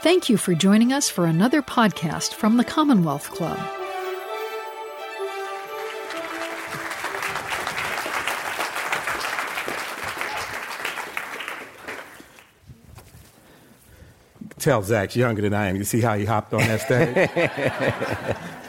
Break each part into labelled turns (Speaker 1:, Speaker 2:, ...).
Speaker 1: Thank you for joining us for another podcast from the Commonwealth Club.
Speaker 2: Tell Zach's younger than I am. You see how he hopped on that stage?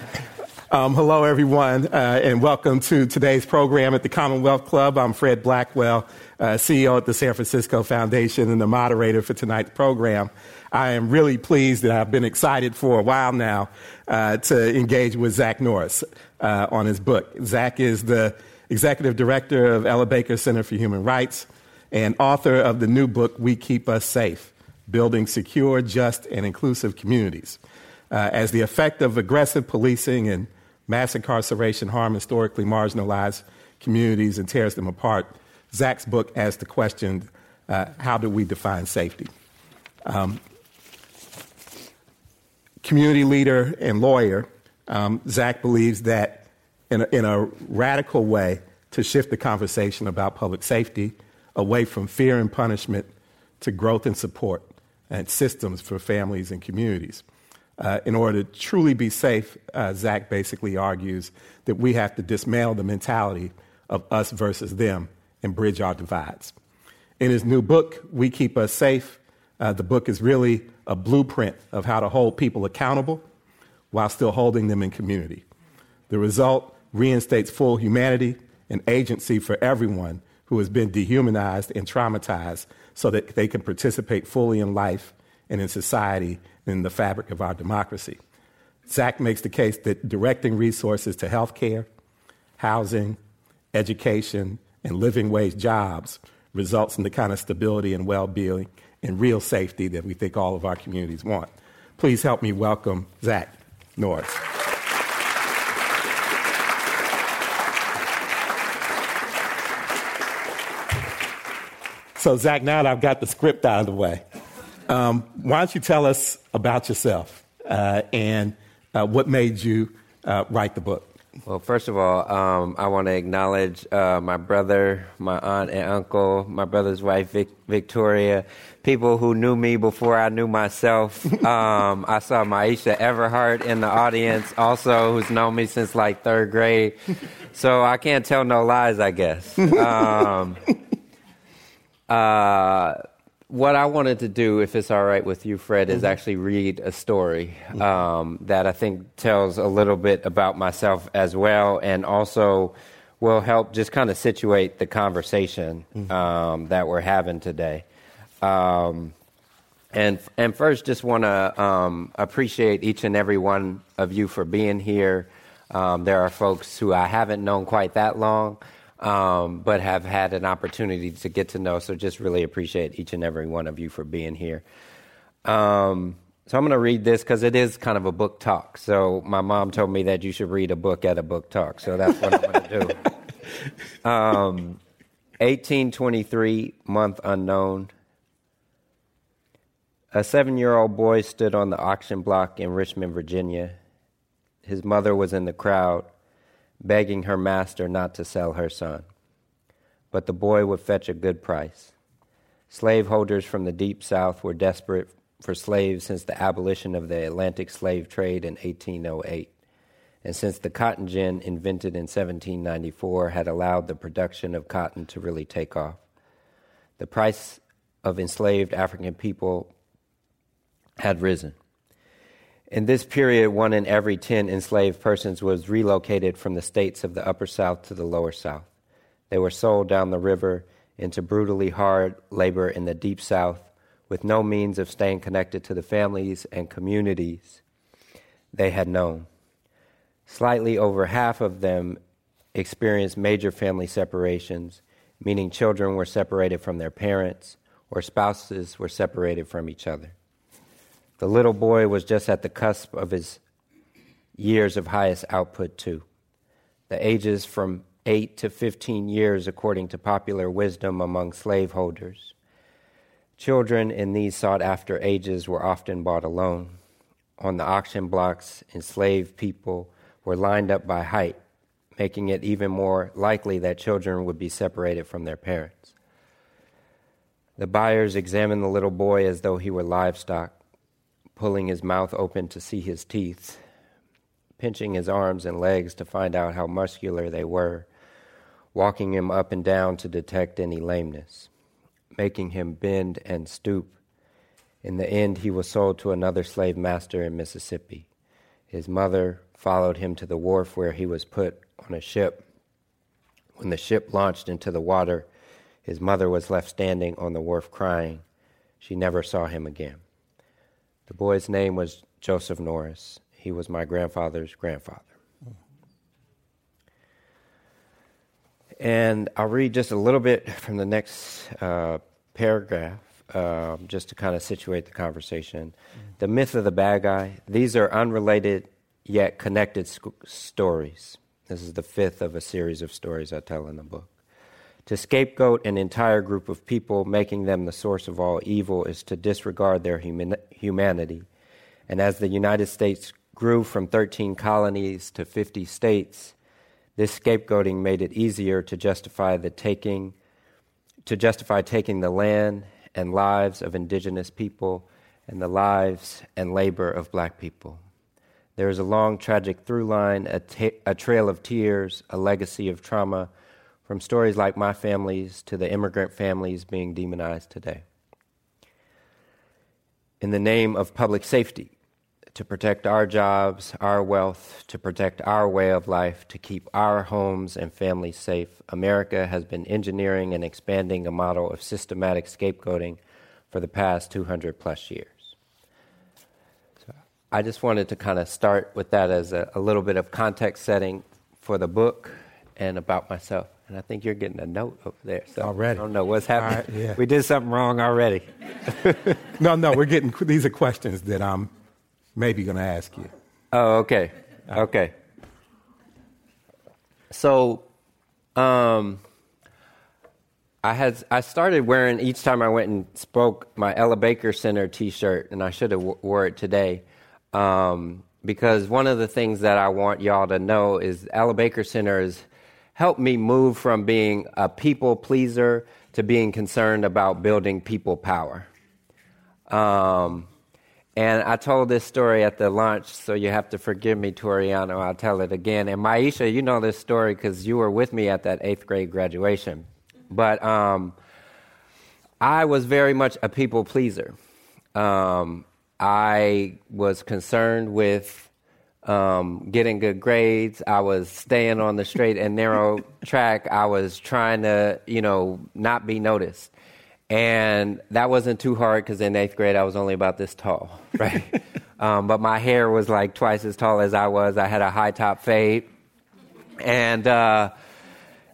Speaker 2: um, hello, everyone, uh, and welcome to today's program at the Commonwealth Club. I'm Fred Blackwell, uh, CEO at the San Francisco Foundation and the moderator for tonight's program. I am really pleased that I've been excited for a while now uh, to engage with Zach Norris uh, on his book. Zach is the executive director of Ella Baker Center for Human Rights and author of the new book, We Keep Us Safe Building Secure, Just, and Inclusive Communities. Uh, as the effect of aggressive policing and mass incarceration harm historically marginalized communities and tears them apart, Zach's book asks the question uh, how do we define safety? Um, community leader and lawyer, um, Zach believes that in a, in a radical way to shift the conversation about public safety away from fear and punishment to growth and support and systems for families and communities. Uh, in order to truly be safe, uh, Zach basically argues that we have to dismantle the mentality of us versus them and bridge our divides. In his new book, We Keep Us Safe, uh, the book is really a blueprint of how to hold people accountable while still holding them in community. The result reinstates full humanity and agency for everyone who has been dehumanized and traumatized so that they can participate fully in life and in society in the fabric of our democracy. Zach makes the case that directing resources to health care, housing, education, and living wage jobs results in the kind of stability and well being and real safety that we think all of our communities want. Please help me welcome Zach Norris. So, Zach, now that I've got the script out of the way, um, why don't you tell us about yourself uh, and uh, what made you uh, write the book?
Speaker 3: Well, first of all, um, I want to acknowledge uh, my brother, my aunt and uncle, my brother's wife, Vic- Victoria, people who knew me before I knew myself. Um, I saw Maisha Everhart in the audience, also, who's known me since like third grade. So I can't tell no lies, I guess. What I wanted to do, if it's all right with you, Fred, is mm-hmm. actually read a story mm-hmm. um, that I think tells a little bit about myself as well, and also will help just kind of situate the conversation mm-hmm. um, that we're having today. Um, and and first, just want to um, appreciate each and every one of you for being here. Um, there are folks who I haven't known quite that long um, but have had an opportunity to get to know. So just really appreciate each and every one of you for being here. Um, so I'm going to read this because it is kind of a book talk. So my mom told me that you should read a book at a book talk. So that's what I'm going to do. Um, 1823, month unknown. A seven year old boy stood on the auction block in Richmond, Virginia. His mother was in the crowd begging her master not to sell her son. But the boy would fetch a good price. Slaveholders from the deep south were desperate for slaves since the abolition of the Atlantic slave trade in 1808, and since the cotton gin invented in 1794 had allowed the production of cotton to really take off. The price of enslaved African people had risen. In this period, one in every 10 enslaved persons was relocated from the states of the upper South to the lower South. They were sold down the river into brutally hard labor in the deep South with no means of staying connected to the families and communities they had known. Slightly over half of them experienced major family separations, meaning children were separated from their parents or spouses were separated from each other. The little boy was just at the cusp of his years of highest output, too. The ages from 8 to 15 years, according to popular wisdom among slaveholders. Children in these sought after ages were often bought alone. On the auction blocks, enslaved people were lined up by height, making it even more likely that children would be separated from their parents. The buyers examined the little boy as though he were livestock pulling his mouth open to see his teeth, pinching his arms and legs to find out how muscular they were, walking him up and down to detect any lameness, making him bend and stoop. In the end, he was sold to another slave master in Mississippi. His mother followed him to the wharf where he was put on a ship. When the ship launched into the water, his mother was left standing on the wharf crying. She never saw him again. The boy's name was Joseph Norris. He was my grandfather's grandfather. And I'll read just a little bit from the next uh, paragraph uh, just to kind of situate the conversation. Mm-hmm. The myth of the bad guy. These are unrelated yet connected sc- stories. This is the fifth of a series of stories I tell in the book. To scapegoat an entire group of people, making them the source of all evil, is to disregard their human- humanity. And as the United States grew from 13 colonies to 50 states, this scapegoating made it easier to justify the taking to justify taking the land and lives of indigenous people and the lives and labor of black people. There is a long, tragic through line, a, ta- a trail of tears, a legacy of trauma, from stories like my family's to the immigrant families being demonized today. In the name of public safety, to protect our jobs, our wealth, to protect our way of life, to keep our homes and families safe, America has been engineering and expanding a model of systematic scapegoating for the past 200 plus years. So I just wanted to kind of start with that as a, a little bit of context setting for the book and about myself. And I think you're getting a note over there. So
Speaker 2: already.
Speaker 3: I don't know what's happening.
Speaker 2: Right, yeah.
Speaker 3: We did something wrong already.
Speaker 2: no, no, we're getting these are questions that I'm maybe going to ask you.
Speaker 3: Oh, okay. Okay. So, um, I had I started wearing each time I went and spoke my Ella Baker Center T-shirt, and I should have w- wore it today, um, because one of the things that I want y'all to know is Ella Baker Center has helped me move from being a people pleaser to being concerned about building people power. Um, and I told this story at the launch, so you have to forgive me, Toriano. I'll tell it again. And Maisha, you know this story because you were with me at that eighth grade graduation. But um, I was very much a people pleaser. Um, I was concerned with um, getting good grades. I was staying on the straight and narrow track. I was trying to, you know, not be noticed. And that wasn't too hard because in eighth grade I was only about this tall, right? um, but my hair was like twice as tall as I was. I had a high top fade. And, uh,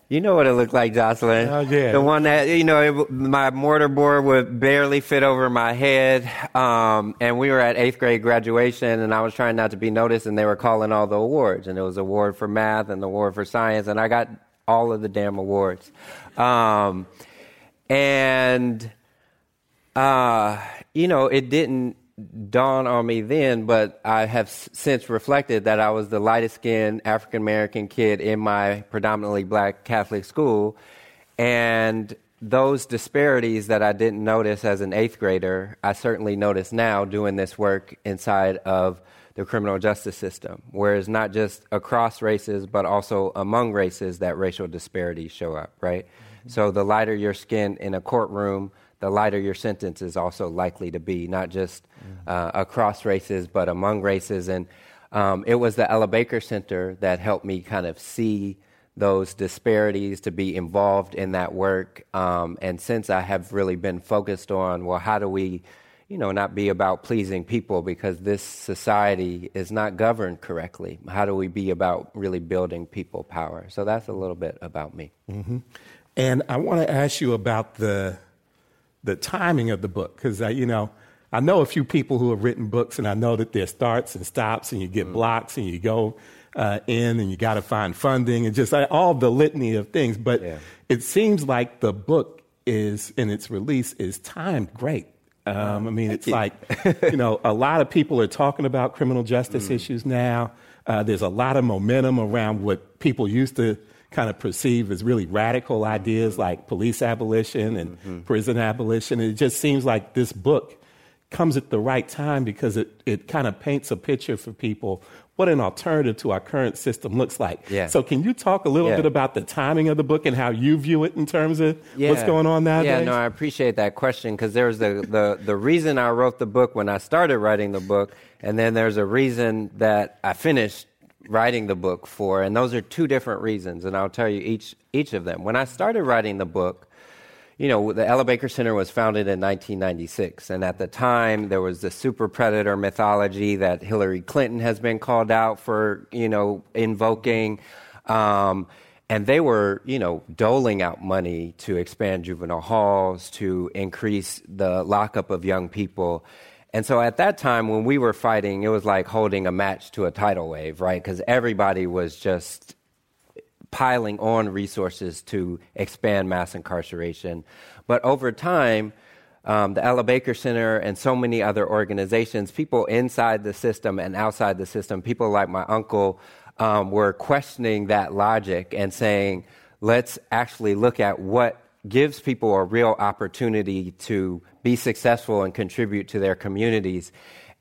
Speaker 3: you know what it looked like, Jocelyn.
Speaker 2: Oh, yeah.
Speaker 3: The one that, you know, it, my mortar board would barely fit over my head. Um, and we were at eighth grade graduation, and I was trying not to be noticed, and they were calling all the awards. And it was award for math and the award for science, and I got all of the damn awards. Um, and, uh, you know, it didn't dawn on me then, but I have since reflected that I was the lightest skinned African American kid in my predominantly black Catholic school. And those disparities that I didn't notice as an eighth grader, I certainly notice now doing this work inside of the criminal justice system, where it's not just across races, but also among races that racial disparities show up, right? Mm-hmm. So the lighter your skin in a courtroom, the lighter your sentence is also likely to be, not just mm-hmm. uh, across races, but among races. And um, it was the Ella Baker Center that helped me kind of see those disparities, to be involved in that work. Um, and since I have really been focused on, well, how do we you know, not be about pleasing people because this society is not governed correctly. How do we be about really building people power? So that's a little bit about me.
Speaker 2: Mm-hmm. And I want to ask you about the the timing of the book because you know I know a few people who have written books, and I know that there starts and stops, and you get mm-hmm. blocks, and you go uh, in, and you got to find funding, and just uh, all the litany of things. But yeah. it seems like the book is in its release is timed great um, I mean, it's like, you know, a lot of people are talking about criminal justice mm. issues now. Uh, there's a lot of momentum around what people used to kind of perceive as really radical ideas like police abolition and mm-hmm. prison abolition. It just seems like this book comes at the right time because it, it kind of paints a picture for people what an alternative to our current system looks like.
Speaker 3: Yeah.
Speaker 2: So, can you talk a little
Speaker 3: Yeah.
Speaker 2: bit about the timing of the book and how you view it in terms of
Speaker 3: Yeah.
Speaker 2: what's going on nowadays?
Speaker 3: Yeah, no, I appreciate that question because there's the, the, the reason I wrote the book when I started writing the book, and then there's a reason that I finished writing the book for, and those are two different reasons, and I'll tell you each, each of them. When I started writing the book, you know, the Ella Baker Center was founded in 1996, and at the time there was the super predator mythology that Hillary Clinton has been called out for, you know, invoking. Um, and they were, you know, doling out money to expand juvenile halls, to increase the lockup of young people. And so at that time, when we were fighting, it was like holding a match to a tidal wave, right? Because everybody was just piling on resources to expand mass incarceration. But over time, um, the Ella Baker Center and so many other organizations, people inside the system and outside the system, people like my uncle, um, were questioning that logic and saying, let's actually look at what gives people a real opportunity to be successful and contribute to their communities.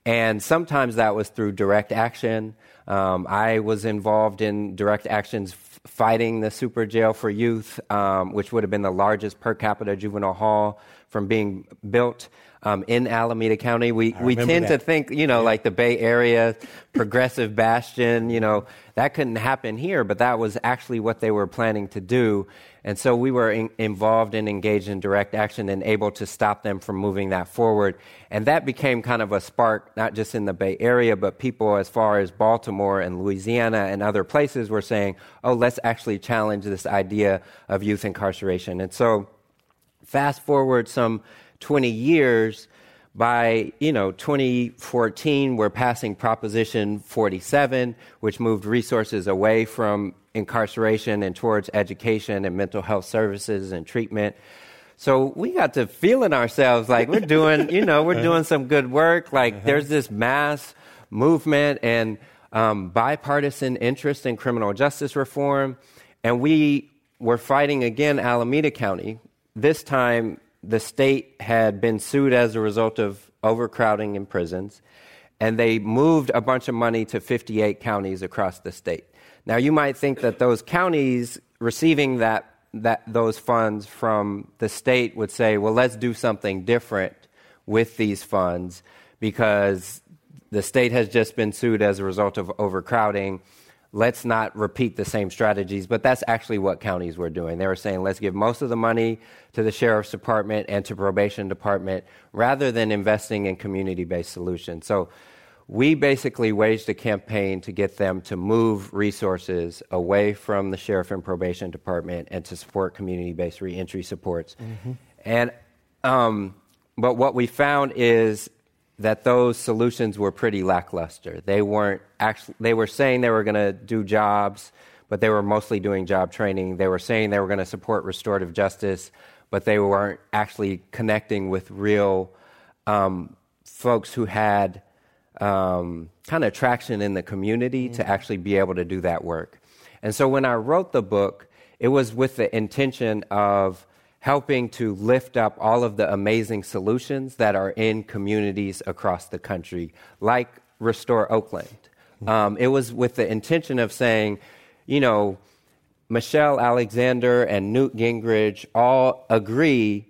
Speaker 3: And sometimes that was through direct action. Um, I was involved in direct actions f- fighting the super jail for youth, um, which would have been the largest per capita juvenile hall from being built um, in Alameda County. We, we tend to think, you know, like the Bay Area, progressive bastion, you know, that couldn't happen here, but that was actually what they were planning to do. And so we were in, involved and engaged in direct action and able to stop them from moving that forward. And that became kind of a spark, not just in the Bay Area, but people as far as Baltimore and Louisiana and other places were saying, oh, let's actually challenge this idea of youth incarceration. And so fast forward some 20 years by you know 2014 we're passing proposition 47 which moved resources away from incarceration and towards education and mental health services and treatment. So we got to feeling ourselves like we're doing you know we're doing some good work. Like there's this mass movement and um, bipartisan interest in criminal justice reform. And we were fighting again alameda county this time the state had been sued as a result of overcrowding in prisons, and they moved a bunch of money to 58 counties across the state. Now, you might think that those counties receiving that, that, those funds from the state would say, well, let's do something different with these funds because the state has just been sued as a result of overcrowding let's not repeat the same strategies. But that's actually what counties were doing. They were saying, let's give most of the money to the sheriff's department and to probation department rather than investing in community based solutions. So we basically waged a campaign to get them to move resources away from the sheriff and probation department and to support community based reentry supports. And um, but what we found is that those solutions were pretty lackluster. They weren't actually, they were saying they were going to do jobs, but they were mostly doing job training. They were saying they were going to support restorative justice, but they weren't actually connecting with real um, folks who had um, kind of traction in the community to actually be able to do that work. And so when I wrote the book, it was with the intention of helping to lift up all of the amazing solutions that are in communities across the country, like Restore Oakland. Um, it was with the intention of saying, you know, Michelle Alexander and Newt Gingrich all agree,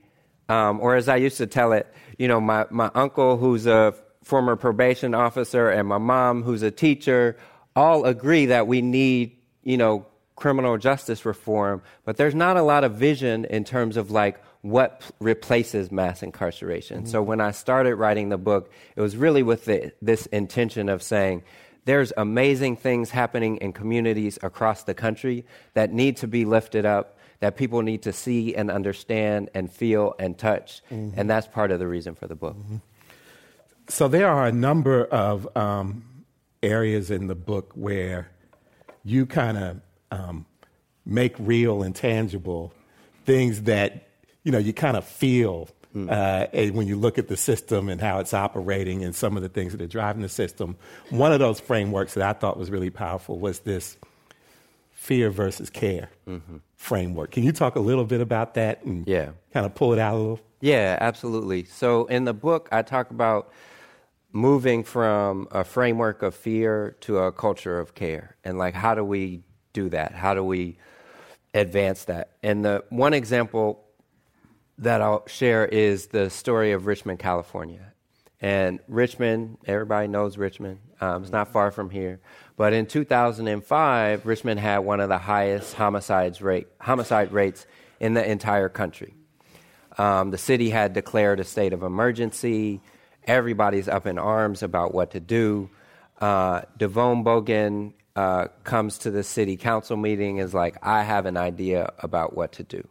Speaker 3: um, or as I used to tell it, you know, my, my uncle, who's a former probation officer, and my mom, who's a teacher, all agree that we need, you know, criminal justice reform, but there's not a lot of vision in terms of like what p- replaces mass incarceration. Mm-hmm. So when I started writing the book, it was really with the, this intention of saying, there's amazing things happening in communities across the country that need to be lifted up, that people need to see and understand and feel and touch. Mm-hmm. And that's part of the reason for the book. Mm-hmm.
Speaker 2: So there are a number of um, areas in the book where you kind of um, make real and tangible things that you know you kind of feel uh, when you look at the system and how it's operating and some of the things that are driving the system. One of those frameworks that I thought was really powerful was this fear versus care mm-hmm. framework. Can you talk a little bit about that and
Speaker 3: yeah.
Speaker 2: kind of pull it out a little?
Speaker 3: Yeah, absolutely. So in the book, I talk about moving from a framework of fear to a culture of care and like how do we do that? How do we advance that? And the one example that I'll share is the story of Richmond, California. And Richmond, everybody knows Richmond. Um, it's not far from here. But in 2005, Richmond had one of the highest homicides rate, homicide rates in the entire country. Um, the city had declared a state of emergency. Everybody's up in arms about what to do. Uh, DeVone Boggan uh, comes to the city council meeting is like, I have an idea about what to do.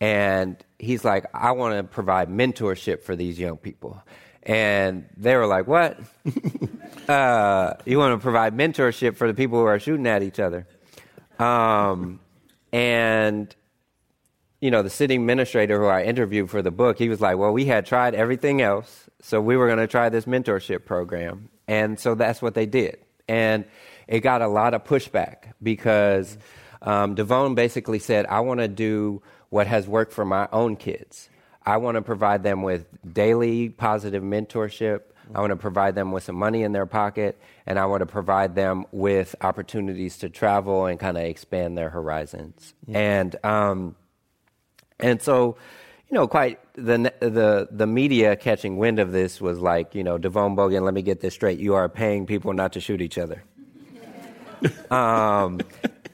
Speaker 3: And he's like, I want to provide mentorship for these young people. And they were like, What? uh, you want to provide mentorship for the people who are shooting at each other? Um, and, you know, the city administrator who I interviewed for the book, he was like, Well, we had tried everything else, so we were going to try this mentorship program. And so that's what they did. And it got a lot of pushback because um, DeVone basically said, I want to do what has worked for my own kids. I want to provide them with daily positive mentorship. I want to provide them with some money in their pocket, and I want to provide them with opportunities to travel and kind of expand their horizons. Yeah. And um, and so, you know, quite the the the media catching wind of this was like, you know, DeVone Boggan, let me get this straight: you are paying people not to shoot each other. Um,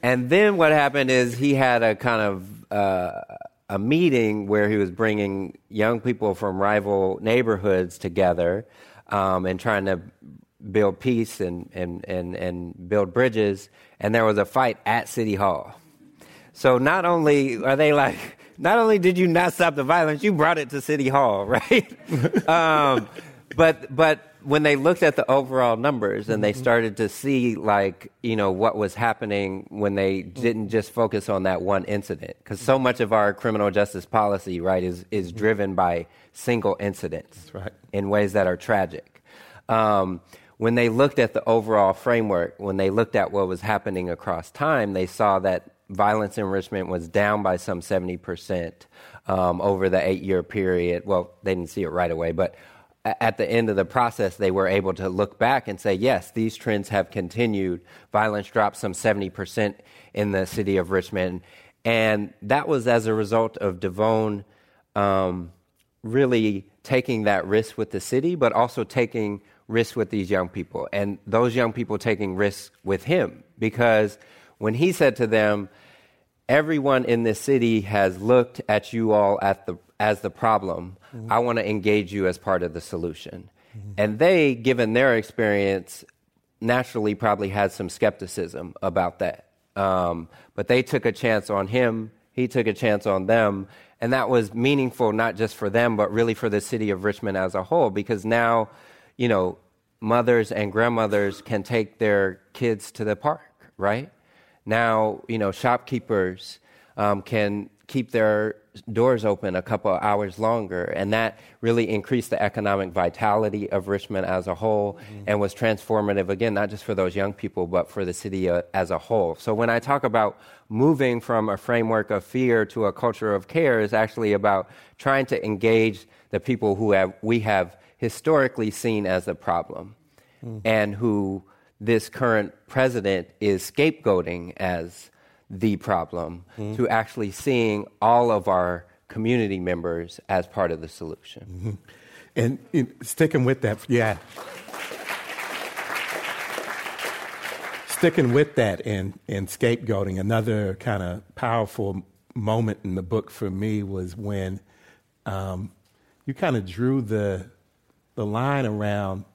Speaker 3: and then what happened is he had a kind of uh, a meeting where he was bringing young people from rival neighborhoods together um, and trying to build peace and, and, and, and build bridges. And there was a fight at City Hall. So not only are they like, not only did you not stop the violence, you brought it to City Hall, right? um, but but when they looked at the overall numbers and they mm-hmm. started to see like you know what was happening when they didn't just focus on that one incident because so much of our criminal justice policy right is is mm-hmm. driven by single incidents
Speaker 2: right.
Speaker 3: in ways that are tragic um, when they looked at the overall framework when they looked at what was happening across time they saw that violence in Richmond was down by some 70% um, over the eight year period well they didn't see it right away but at the end of the process, they were able to look back and say, yes, these trends have continued. Violence dropped some 70% in the city of Richmond. And that was as a result of DeVone um, really taking that risk with the city, but also taking risks with these young people. And those young people taking risks with him. Because when he said to them, everyone in this city has looked at you all at the, as the problem. Mm-hmm. I want to engage you as part of the solution. Mm-hmm. And they, given their experience, naturally probably had some skepticism about that. Um, but they took a chance on him, he took a chance on them. And that was meaningful not just for them, but really for the city of Richmond as a whole, because now, you know, mothers and grandmothers can take their kids to the park, right? Now, you know, shopkeepers um, can keep their doors open a couple of hours longer. And that really increased the economic vitality of Richmond as a whole mm-hmm. and was transformative, again, not just for those young people, but for the city uh, as a whole. So when I talk about moving from a framework of fear to a culture of care, is actually about trying to engage the people who have, we have historically seen as a problem mm-hmm. and who this current president is scapegoating as the problem mm-hmm. to actually seeing all of our community members as part of the solution.
Speaker 2: Mm-hmm. And, and sticking with that, yeah. sticking with that and, and scapegoating, another kind of powerful moment in the book for me was when um, you kind of drew the, the line around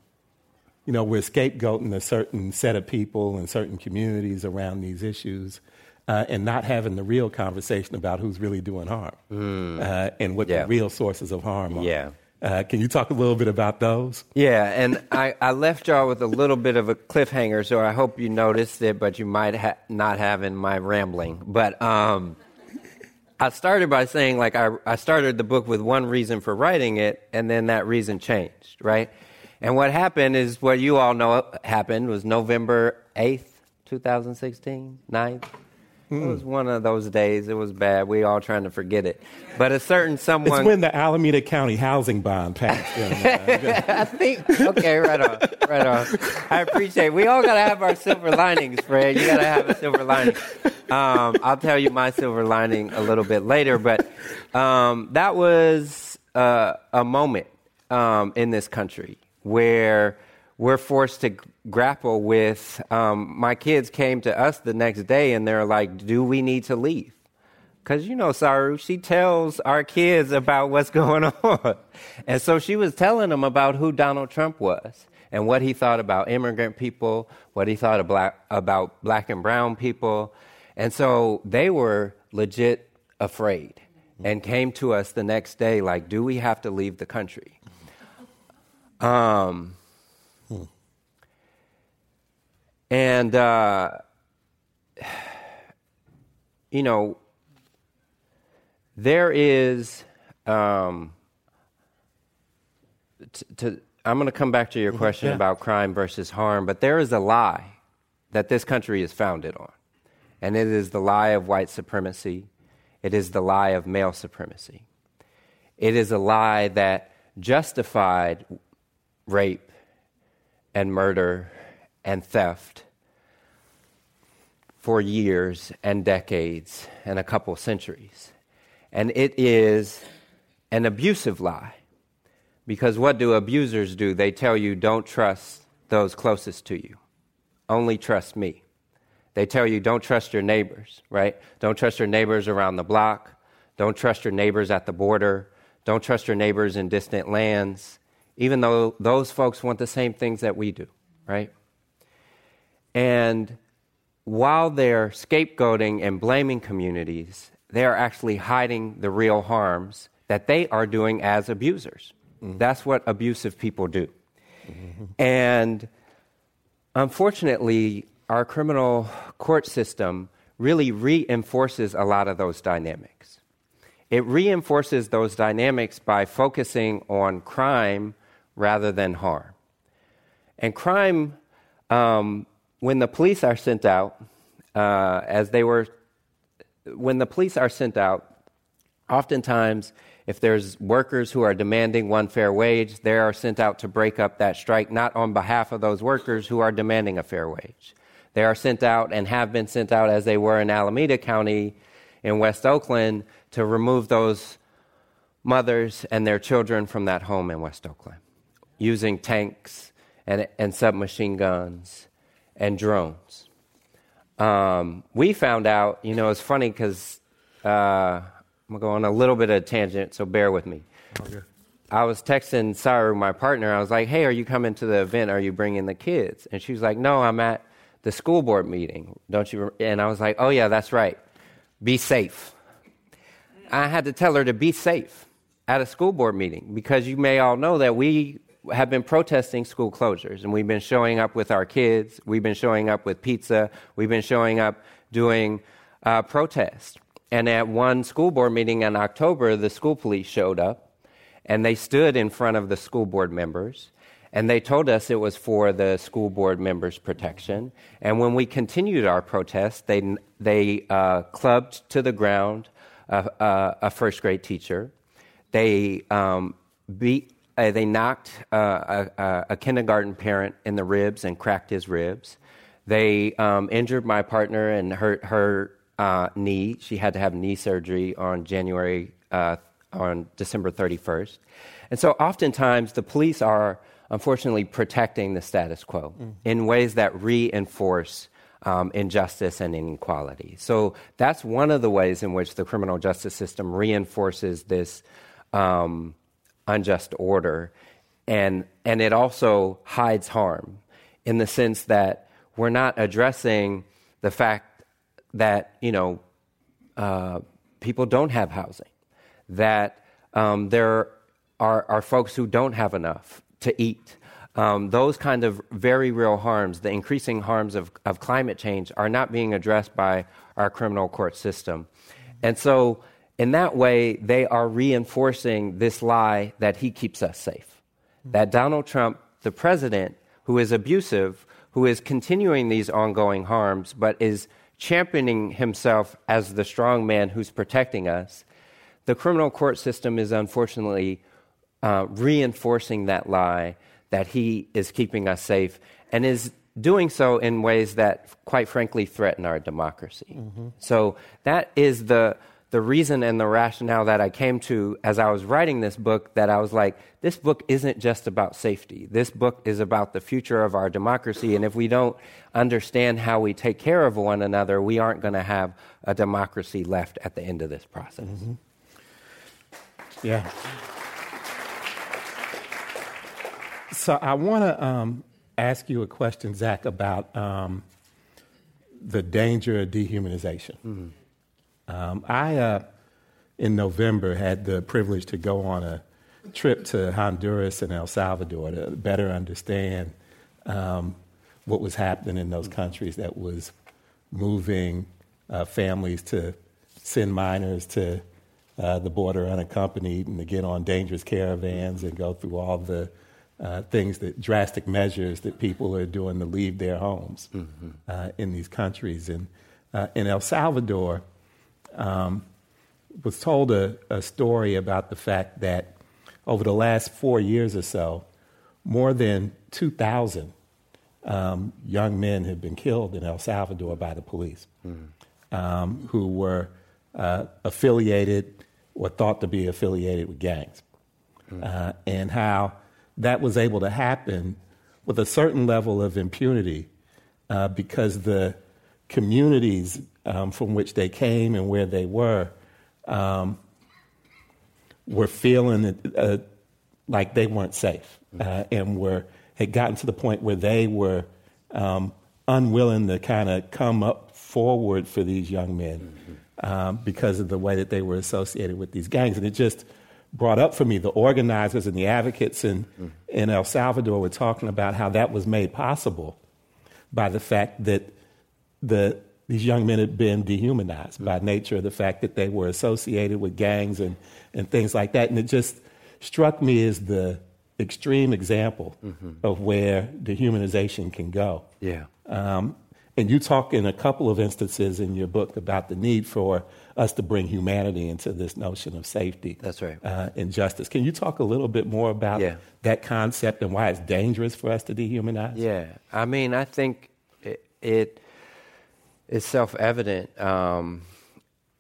Speaker 2: you know, we're scapegoating a certain set of people and certain communities around these issues. Uh, and not having the real conversation about who's really doing harm mm. uh, and what yeah. the real sources of harm are.
Speaker 3: Yeah.
Speaker 2: Uh, can you talk a little bit about those?
Speaker 3: Yeah, and I, I, left y'all with a little bit of a cliffhanger, so I hope you noticed it, but you might ha- not have in my rambling. But um, I started by saying, like, I, I started the book with one reason for writing it, and then that reason changed, right? And what happened is what you all know happened was November 8th, 2016, 9th. It was one of those days. It was bad. We all trying to forget it. But a certain someone.
Speaker 2: It's when the Alameda County housing bond passed.
Speaker 3: I think. Okay, right on, right on. I appreciate. It. We all gotta have our silver linings, Fred. You gotta have a silver lining. Um, I'll tell you my silver lining a little bit later, but um, that was uh, a moment um, in this country where we're forced to grapple with. Um, my kids came to us the next day and they're like, Do we need to leave? Because, you know, Saru, she tells our kids about what's going on. and so she was telling them about who Donald Trump was and what he thought about immigrant people, what he thought about black and brown people. And so they were legit afraid and came to us the next day like, Do we have to leave the country? Um, and, uh, you know, there is, um, t- to, I'm going to come back to your mm-hmm. question yeah. about crime versus harm, but there is a lie that this country is founded on. And it is the lie of white supremacy. It is the lie of male supremacy. It is a lie that justified rape and murder and theft for years and decades and a couple centuries. And it is an abusive lie. Because what do abusers do? They tell you, don't trust those closest to you, only trust me. They tell you, don't trust your neighbors, right? Don't trust your neighbors around the block. Don't trust your neighbors at the border. Don't trust your neighbors in distant lands, even though those folks want the same things that we do, right? And while they're scapegoating and blaming communities, they are actually hiding the real harms that they are doing as abusers. Mm-hmm. That's what abusive people do. Mm-hmm. And unfortunately, our criminal court system really reinforces a lot of those dynamics. It reinforces those dynamics by focusing on crime rather than harm. And crime um, when the police are sent out, uh, as they were, when the police are sent out, oftentimes, if there's workers who are demanding one fair wage, they are sent out to break up that strike, not on behalf of those workers who are demanding a fair wage. They are sent out and have been sent out as they were in Alameda County in West Oakland to remove those mothers and their children from that home in West Oakland using tanks and, and submachine guns and drones. Um, we found out, you know, it's funny because uh, I'm going to go on a little bit of a tangent, so bear with me. Okay. I was texting Saru, my partner. I was like, hey, are you coming to the event? Are you bringing the kids? And she was like, no, I'm at the school board meeting. Don't you? And I was like, oh, yeah, that's right. Be safe. I had to tell her to be safe at a school board meeting because you may all know that we have been protesting school closures, and we've been showing up with our kids. We've been showing up with pizza. We've been showing up doing uh, protests. And at one school board meeting in October, the school police showed up, and they stood in front of the school board members, and they told us it was for the school board members' protection. And when we continued our protest, they they uh, clubbed to the ground a, a, a first grade teacher. They um, beat uh, they knocked uh, a, a, kindergarten parent in the ribs and cracked his ribs. They um, injured my partner and hurt her uh, knee. She had to have knee surgery on January, uh, on December 31st. And so oftentimes the police are unfortunately protecting the status quo mm. in ways that reinforce um, injustice and inequality. So that's one of the ways in which the criminal justice system reinforces this um, unjust order. And, and it also hides harm in the sense that we're not addressing the fact that, you know, uh, people don't have housing, that um, there are, are folks who don't have enough to eat. Um, those kind of very real harms, the increasing harms of, of climate change, are not being addressed by our criminal court system. And so in that way, they are reinforcing this lie that he keeps us safe. That Donald Trump, the president, who is abusive, who is continuing these ongoing harms, but is championing himself as the strong man who's protecting us, the criminal court system is unfortunately uh, reinforcing that lie that he is keeping us safe and is doing so in ways that, quite frankly, threaten our democracy. Mm-hmm. So that is the the reason and the rationale that I came to as I was writing this book that I was like, this book isn't just about safety. This book is about the future of our democracy. And if we don't understand how we take care of one another, we aren't going to have a democracy left at the end of this process. Mm-hmm.
Speaker 2: Yeah. So I want to um, ask you a question, Zach, about um, the danger of dehumanization. Mm-hmm. Um, I, uh, in November, had the privilege to go on a trip to Honduras and El Salvador to better understand um, what was happening in those countries that was moving uh, families to send minors to uh, the border unaccompanied and to get on dangerous caravans and go through all the uh, things that drastic measures that people are doing to leave their homes mm-hmm. Uh, in these countries. And uh, in El Salvador, um, was told a, a, story about the fact that over the last four years or so, more than 2,000 um, young men had been killed in El Salvador by the police mm. um, who were uh, affiliated or thought to be affiliated with gangs. Mm. Uh, and how that was able to happen with a certain level of impunity uh, because the communities um, from which they came and where they were um, were feeling uh, like they weren't safe uh, and were had gotten to the point where they were um, unwilling to kind of come up forward for these young men um, because of the way that they were associated with these gangs, and it just brought up for me the organizers and the advocates in, in El Salvador were talking about how that was made possible by the fact that the these young men had been dehumanized by nature of the fact that they were associated with gangs and, and things like that. And it just struck me as the extreme example mm-hmm. of where dehumanization can go.
Speaker 3: Yeah.
Speaker 2: Um, and you talk in a couple of instances in your book about the need for us to bring humanity into this notion of safety.
Speaker 3: That's right.
Speaker 2: Uh, and justice. Can you talk a little bit more about yeah. that concept and why it's dangerous for us to dehumanize?
Speaker 3: Yeah. I mean, I think it, it is self evident. Um,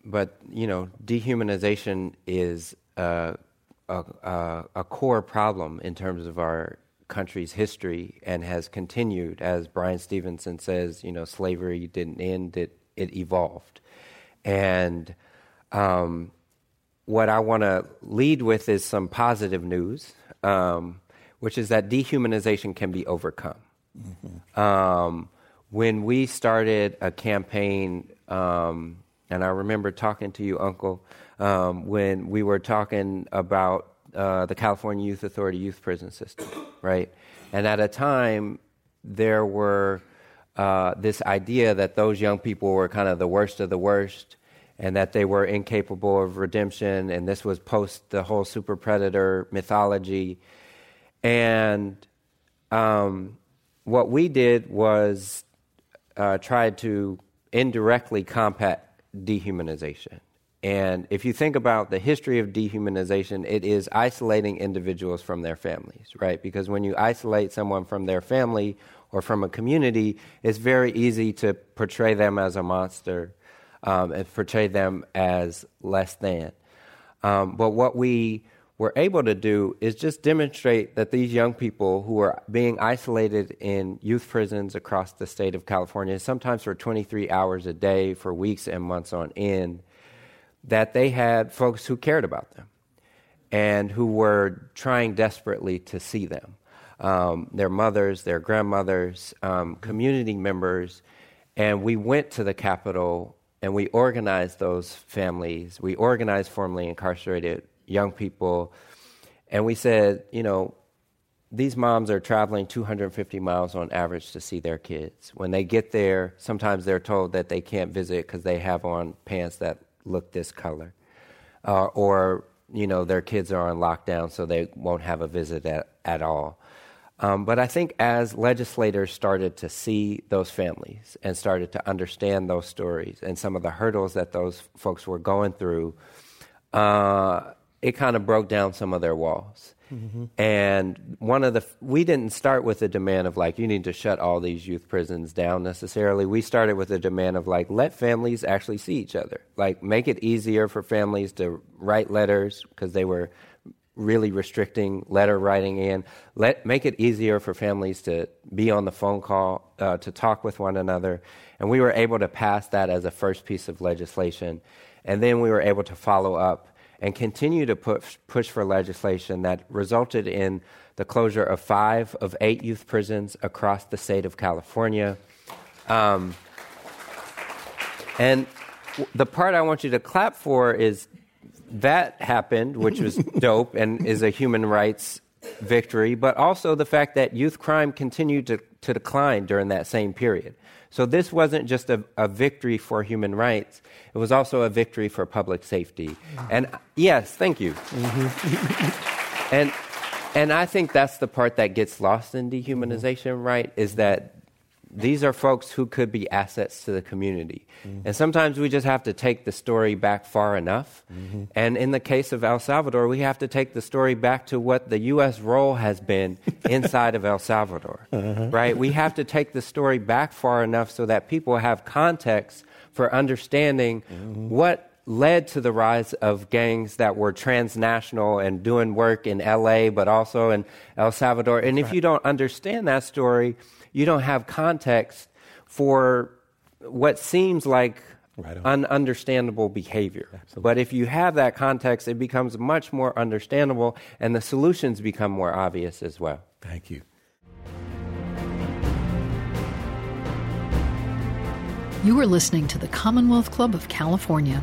Speaker 3: but, you know, dehumanization is a, a, a, core problem in terms of our country's history and has continued. As Bryan Stevenson says, you know, slavery didn't end, it, it evolved. And um, what I want to lead with is some positive news, um, which is that dehumanization can be overcome. Mm-hmm. Um, when we started a campaign, um, and I remember talking to you, Uncle, um, when we were talking about uh, the California Youth Authority youth prison system, right? And at a time, there were uh, this idea that those young people were kind of the worst of the worst and that they were incapable of redemption, and this was post the whole super predator mythology. And um, what we did was uh, tried to indirectly combat dehumanization. And if you think about the history of dehumanization, it is isolating individuals from their families, right? Because when you isolate someone from their family or from a community, it's very easy to portray them as a monster um, and portray them as less than. Um, but what we were able to do is just demonstrate that these young people who are being isolated in youth prisons across the state of California, sometimes for 23 hours a day for weeks and months on end, that they had folks who cared about them and who were trying desperately to see them. Um, their mothers, their grandmothers, um, community members, and we went to the Capitol and we organized those families. We organized formerly incarcerated young people, and we said, you know, these moms are traveling 250 miles on average to see their kids. When they get there, sometimes they're told that they can't visit because they have on pants that look this color, uh, or you know their kids are on lockdown, so they won't have a visit at, at all. Um, but I think as legislators started to see those families and started to understand those stories and some of the hurdles that those folks were going through, uh, it kind of broke down some of their walls. Mm-hmm. And one of the, we didn't start with a demand of like, you need to shut all these youth prisons down necessarily. We started with a demand of like, let families actually see each other. Like, make it easier for families to write letters because they were really restricting letter writing in. Let, make it easier for families to be on the phone call, uh, to talk with one another. And we were able to pass that as a first piece of legislation. And then we were able to follow up and continue to push, push for legislation that resulted in the closure of five of eight youth prisons across the state of California. Um, and the part I want you to clap for is that happened, which was dope and is a human rights victory, but also the fact that youth crime continued to, to decline during that same period. So this wasn't just a, a, victory for human rights, it was also a victory for public safety. And yes, thank you. Mm-hmm. and and I think that's the part that gets lost in dehumanization, right? Is that these are folks who could be assets to the community. Mm-hmm. And sometimes we just have to take the story back far enough. Mm-hmm. And in the case of El Salvador, we have to take the story back to what the U.S. role has been inside of El Salvador, uh-huh. right? We have to take the story back far enough so that people have context for understanding mm-hmm. what led to the rise of gangs that were transnational and doing work in LA, but also in El Salvador. And if right. you don't understand that story, you don't have context for what seems like right ununderstandable behavior. Absolutely. But if you have that context, it becomes much more understandable and the solutions become more obvious as well.
Speaker 2: Thank you.
Speaker 1: You are listening to the Commonwealth Club of California.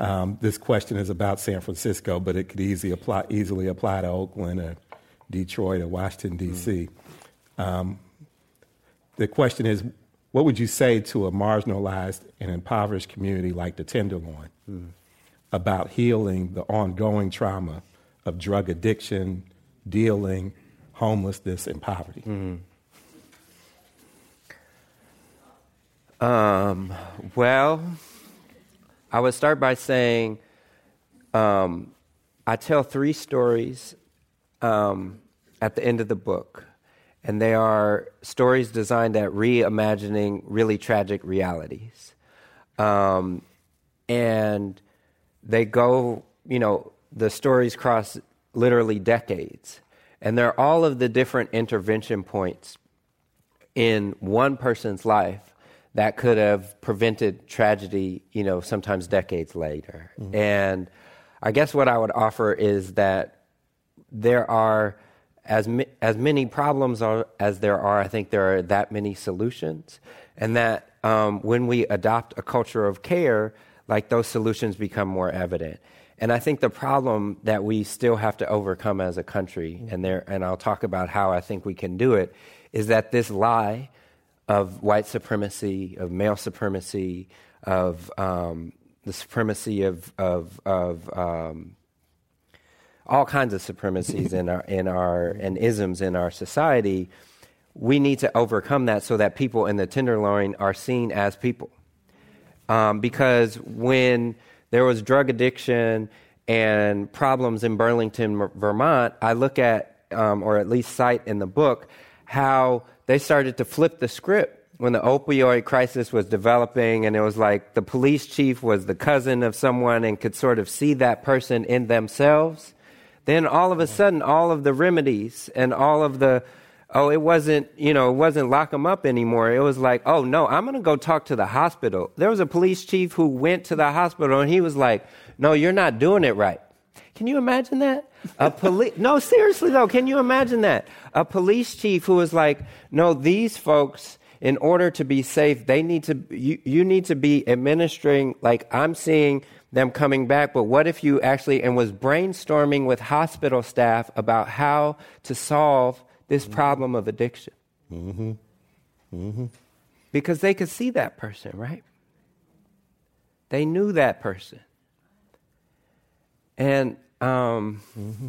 Speaker 2: um, this question is about San Francisco, but it could easily apply, easily apply to Oakland or Detroit or Washington, D.C. Mm. Um, the question is what would you say to a marginalized and impoverished community like the Tenderloin mm. about healing the ongoing trauma of drug addiction, dealing, homelessness, and poverty? Mm.
Speaker 3: Um, well, I would start by saying um, I tell three stories um, at the end of the book, and they are stories designed at reimagining really tragic realities. Um, and they go, you know, the stories cross literally decades. And they're all of the different intervention points in one person's life that could have prevented tragedy, you know, sometimes decades later. Mm-hmm. And I guess what I would offer is that there are as mi- as many problems are, as there are. I think there are that many solutions, and that um, when we adopt a culture of care, like those solutions become more evident. And I think the problem that we still have to overcome as a country, mm-hmm. and there, and I'll talk about how I think we can do it, is that this lie of white supremacy, of male supremacy, of um, the supremacy of, of, of um, all kinds of supremacies in our, in our, and isms in our society, we need to overcome that so that people in the Tenderloin are seen as people. Um, because when there was drug addiction and problems in Burlington, Vermont, I look at, um, or at least cite in the book, how they started to flip the script when the opioid crisis was developing and it was like the police chief was the cousin of someone and could sort of see that person in themselves. Then all of a sudden all of the remedies and all of the oh it wasn't you know it wasn't lock them up anymore. It was like oh no i'm to go talk to the hospital. There was a police chief who went to the hospital and he was like no you're not doing it right can you imagine that a police no seriously though can you imagine that a police chief who was like no these folks in order to be safe, they need to, you, you need to be administering, like I'm seeing them coming back, but what if you actually, and was brainstorming with hospital staff about how to solve this mm-hmm. problem of addiction? Mm-hmm. Mm-hmm. Because they could see that person, right? They knew that person. And um, mm-hmm.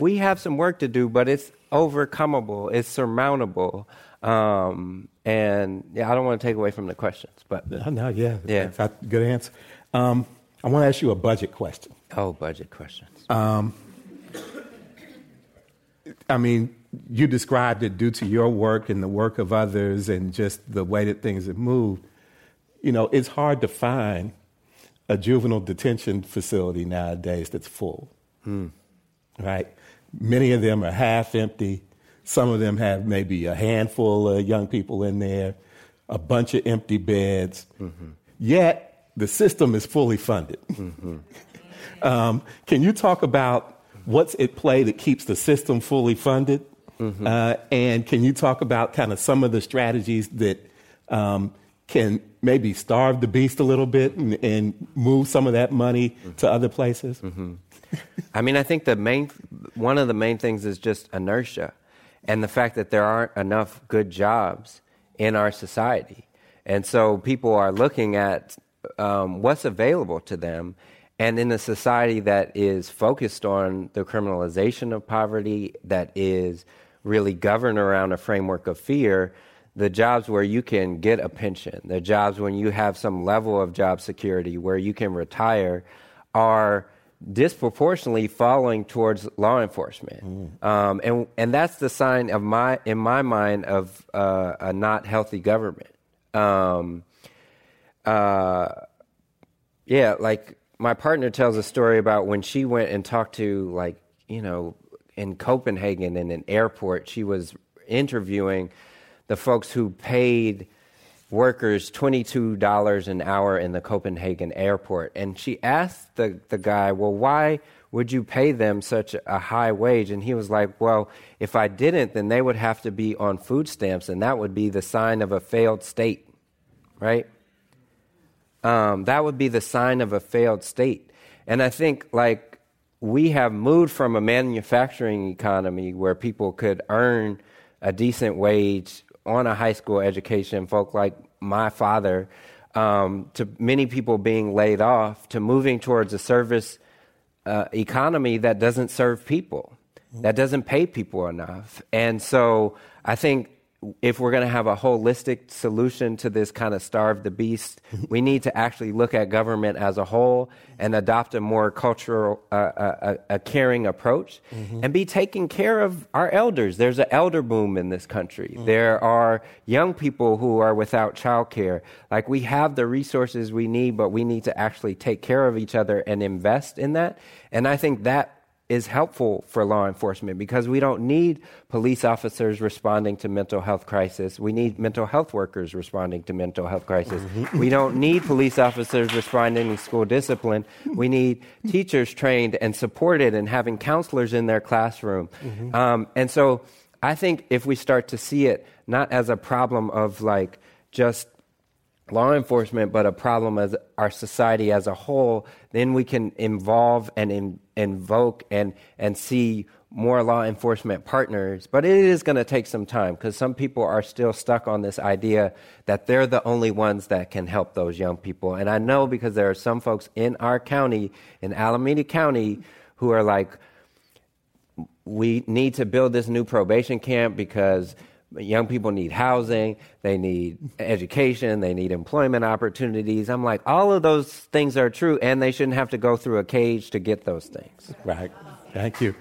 Speaker 3: we have some work to do, but it's overcomable, it's surmountable. Um, and yeah, I don't want to take away from the questions, but
Speaker 2: no, no yeah, yeah, that's a good answer. Um, I want to ask you a budget question.
Speaker 3: Oh, budget questions. Um,
Speaker 2: I mean, you described it due to your work and the work of others and just the way that things have moved. You know, it's hard to find a juvenile detention facility nowadays that's full. Hmm. Right? Many of them are half empty. Some of them have maybe a handful of young people in there, a bunch of empty beds. Mm-hmm. Yet, the system is fully funded. Mm-hmm. um, can you talk about what's at play that keeps the system fully funded? Mm-hmm. Uh, and can you talk about kind of some of the strategies that um, can maybe starve the beast a little bit and, and move some of that money mm-hmm. to other places? Mm-hmm.
Speaker 3: I mean, I think the main one of the main things is just inertia, and the fact that there aren't enough good jobs in our society, and so people are looking at um, what's available to them and in a society that is focused on the criminalization of poverty, that is really governed around a framework of fear, the jobs where you can get a pension, the jobs when you have some level of job security where you can retire, are disproportionately falling towards law enforcement, mm. um, and and that's the sign of my in my mind of uh, a not healthy government. Um, uh, yeah, like my partner tells a story about when she went and talked to like you know in Copenhagen in an airport. She was interviewing the folks who paid workers $22 an hour in the Copenhagen airport. And she asked the, the guy, Well, why would you pay them such a high wage? And he was like, Well, if I didn't, then they would have to be on food stamps, and that would be the sign of a failed state, right? um, that would be the sign of a failed state. And I think, like, we have moved from a manufacturing economy where people could earn a decent wage on a high school education, folk like my father, um, to many people being laid off, to moving towards a service uh, economy that doesn't serve people, that doesn't pay people enough. And so I think if we're going to have a holistic solution to this kind of starve the beast, we need to actually look at government as a whole and adopt a more cultural, uh, uh a, a, caring approach mm-hmm. and be taking care of our elders. There's an elder boom in this country. Mm-hmm. There are young people who are without childcare. Like we have the resources we need, but we need to actually take care of each other and invest in that. And I think that is helpful for law enforcement because we don't need police officers responding to mental health crisis. We need mental health workers responding to mental health crisis. Mm-hmm. we don't need police officers responding to school discipline. We need teachers trained and supported and having counselors in their classroom. Mm-hmm. Um, and so I think if we start to see it not as a problem of like just law enforcement, but a problem as our society as a whole, then we can involve and in, invoke and, and see more law enforcement partners. But it is going to take some time because some people are still stuck on this idea that they're the only ones that can help those young people. And I know because there are some folks in our county, in Alameda County, who are like, we need to build this new probation camp because young people need housing, they need education, they need employment opportunities. I'm like, all of those things are true, and they shouldn't have to go through a cage to get those things.
Speaker 2: Right. Thank you.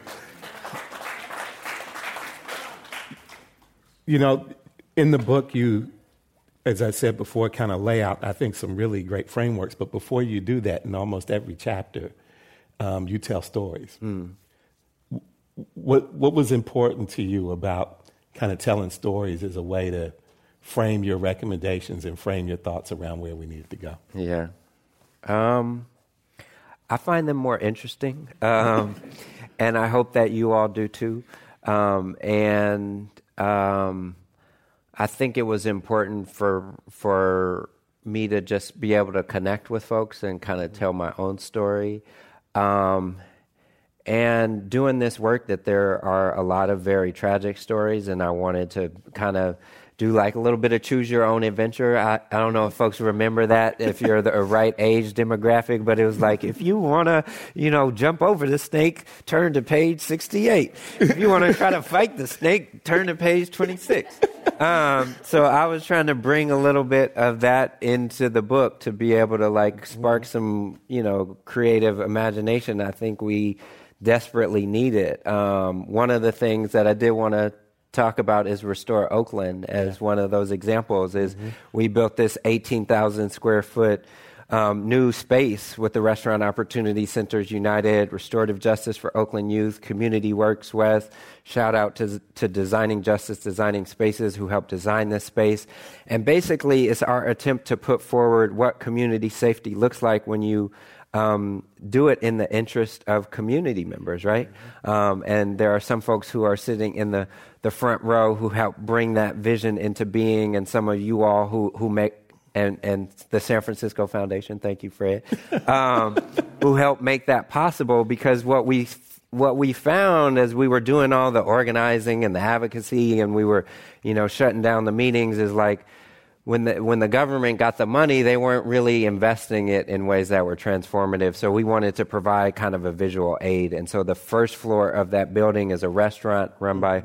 Speaker 2: You know, in the book, you, as I said before, kind of lay out, I think, some really great frameworks. But before you do that, in almost every chapter, um, you tell stories. Mm. What, what was important to you about kind of telling stories is a way to frame your recommendations and frame your thoughts around where we need to go.
Speaker 3: Yeah. Um, I find them more interesting, um, and I hope that you all do too. Um, and um, I think it was important for for me to just be able to connect with folks and kind of tell my own story. Um, and doing this work, that there are a lot of very tragic stories, and I wanted to kind of do like a little bit of choose your own adventure. I, I don't know if folks remember that if you're the right age demographic, but it was like if you want to, you know, jump over the snake, turn to page 68. If you want to try to fight the snake, turn to page 26. Um, so I was trying to bring a little bit of that into the book to be able to like spark some, you know, creative imagination. I think we desperately need it. Um, one of the things that I did want to talk about is Restore Oakland as yeah. one of those examples. Is mm-hmm. we built this 18,000 square foot um, new space with the Restaurant Opportunity Centers United, Restorative Justice for Oakland Youth, Community Works West. Shout out to, to Designing Justice, Designing Spaces, who helped design this space. And basically, it's our attempt to put forward what community safety looks like when you um, do it in the interest of community members, right? Mm-hmm. Um, and there are some folks who are sitting in the, the front row who help bring that vision into being, and some of you all who, who make and, and the San Francisco Foundation, thank you, Fred, um, who helped make that possible because what we what we found as we were doing all the organizing and the advocacy and we were, you know, shutting down the meetings is like when the, when the government got the money, they weren't really investing it in ways that were transformative. So we wanted to provide kind of a visual aid. And so the first floor of that building is a restaurant run by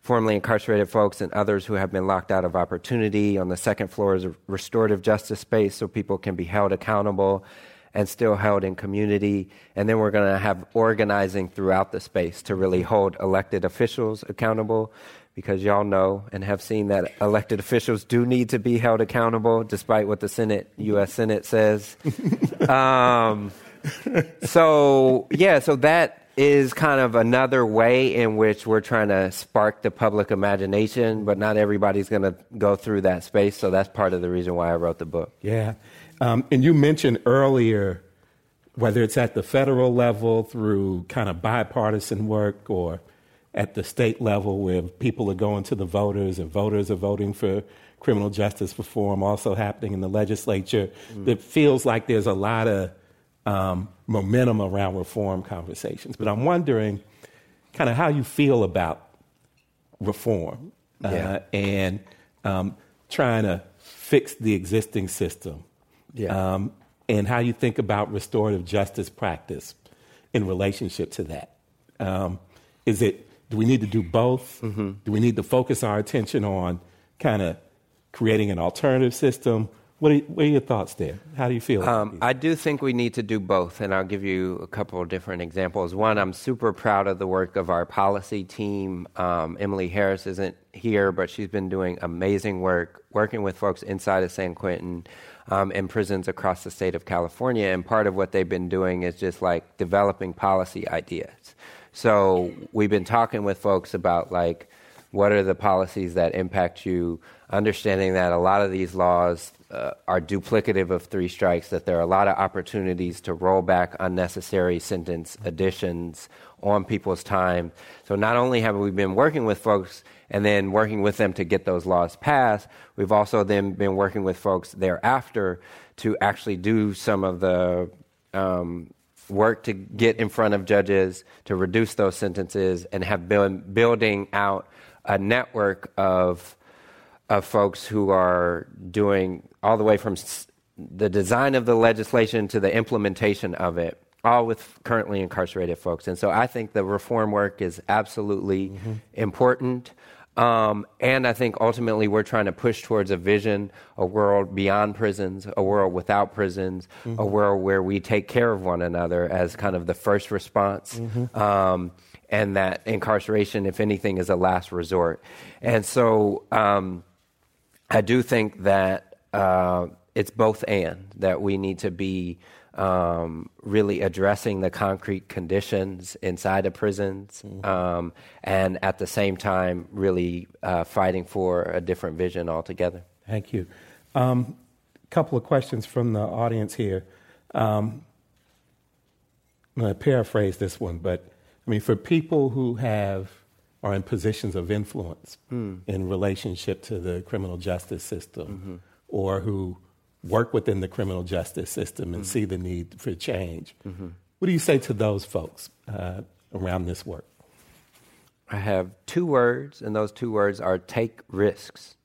Speaker 3: formerly incarcerated folks and others who have been locked out of opportunity. On the second floor is a restorative justice space so people can be held accountable and still held in community. And then we're going to have organizing throughout the space to really hold elected officials accountable because y'all know and have seen that elected officials do need to be held accountable, despite what the Senate, U.S. Senate says. um, so yeah, so that is kind of another way in which we're trying to spark the public imagination, but not everybody's going to go through that space. So that's part of the reason why I wrote the book.
Speaker 2: Yeah, um, and you mentioned earlier whether it's at the federal level through kind of bipartisan work or at the state level where people are going to the voters and voters are voting for criminal justice reform also happening in the legislature. Mm. It feels like there's a lot of um, momentum around reform conversations. But I'm wondering kind of how you feel about reform uh, yeah. and um, trying to fix the existing system. Yeah. Um, and how you think about restorative justice practice in relationship to that. Um, is it do we need to do both? Mm-hmm. Do we need to focus our attention on kind of creating an alternative system? What are, what are, your thoughts there? How do you feel? Um,
Speaker 3: I do think we need to do both, and I'll give you a couple of different examples. One, I'm super proud of the work of our policy team. Um, Emily Harris isn't here, but she's been doing amazing work working with folks inside of San Quentin um, in prisons across the state of California. And part of what they've been doing is just like developing policy ideas. So we've been talking with folks about like what are the policies that impact you, understanding that a lot of these laws uh, are duplicative of three strikes, that there are a lot of opportunities to roll back unnecessary sentence additions on people's time. So not only have we been working with folks and then working with them to get those laws passed, we've also then been working with folks thereafter to actually do some of the um, work to get in front of judges to reduce those sentences and have been building out a network of of folks who are doing all the way from the design of the legislation to the implementation of it all with currently incarcerated folks and so i think the reform work is absolutely mm-hmm. important um, and I think ultimately we're trying to push towards a vision, a world beyond prisons, a world without prisons, mm-hmm. a world where we take care of one another as kind of the first response. Mm-hmm. Um, and that incarceration, if anything, is a last resort. And so um, I do think that uh, it's both and, that we need to be um, really addressing the concrete conditions inside of prisons, mm-hmm. um, and at the same time, really uh, fighting for a different vision altogether.
Speaker 2: Thank you. A um, couple of questions from the audience here. Um, I'm going to paraphrase this one, but I mean, for people who have are in positions of influence mm. in relationship to the criminal justice system mm-hmm. or who work within the criminal justice system and mm-hmm. see the need for change. Mm-hmm. What do you say to those folks uh, around this work?
Speaker 3: I have two words, and those two words are take risks.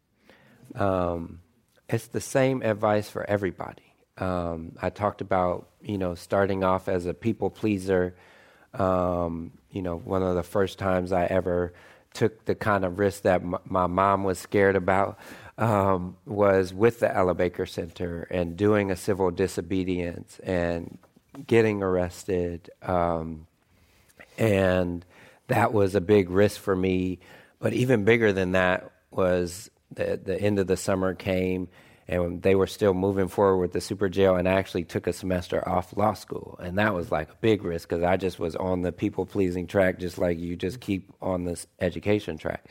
Speaker 3: Um, it's the same advice for everybody. Um, I talked about, you know, starting off as a people pleaser. Um, you know, one of the first times I ever took the kind of risk that m- my mom was scared about um, was with the Ella Baker Center and doing a civil disobedience and getting arrested. Um, and that was a big risk for me. But even bigger than that was the, the end of the summer came and they were still moving forward with the super jail and I actually took a semester off law school and that was like a big risk because i just was on the people pleasing track just like you just keep on this education track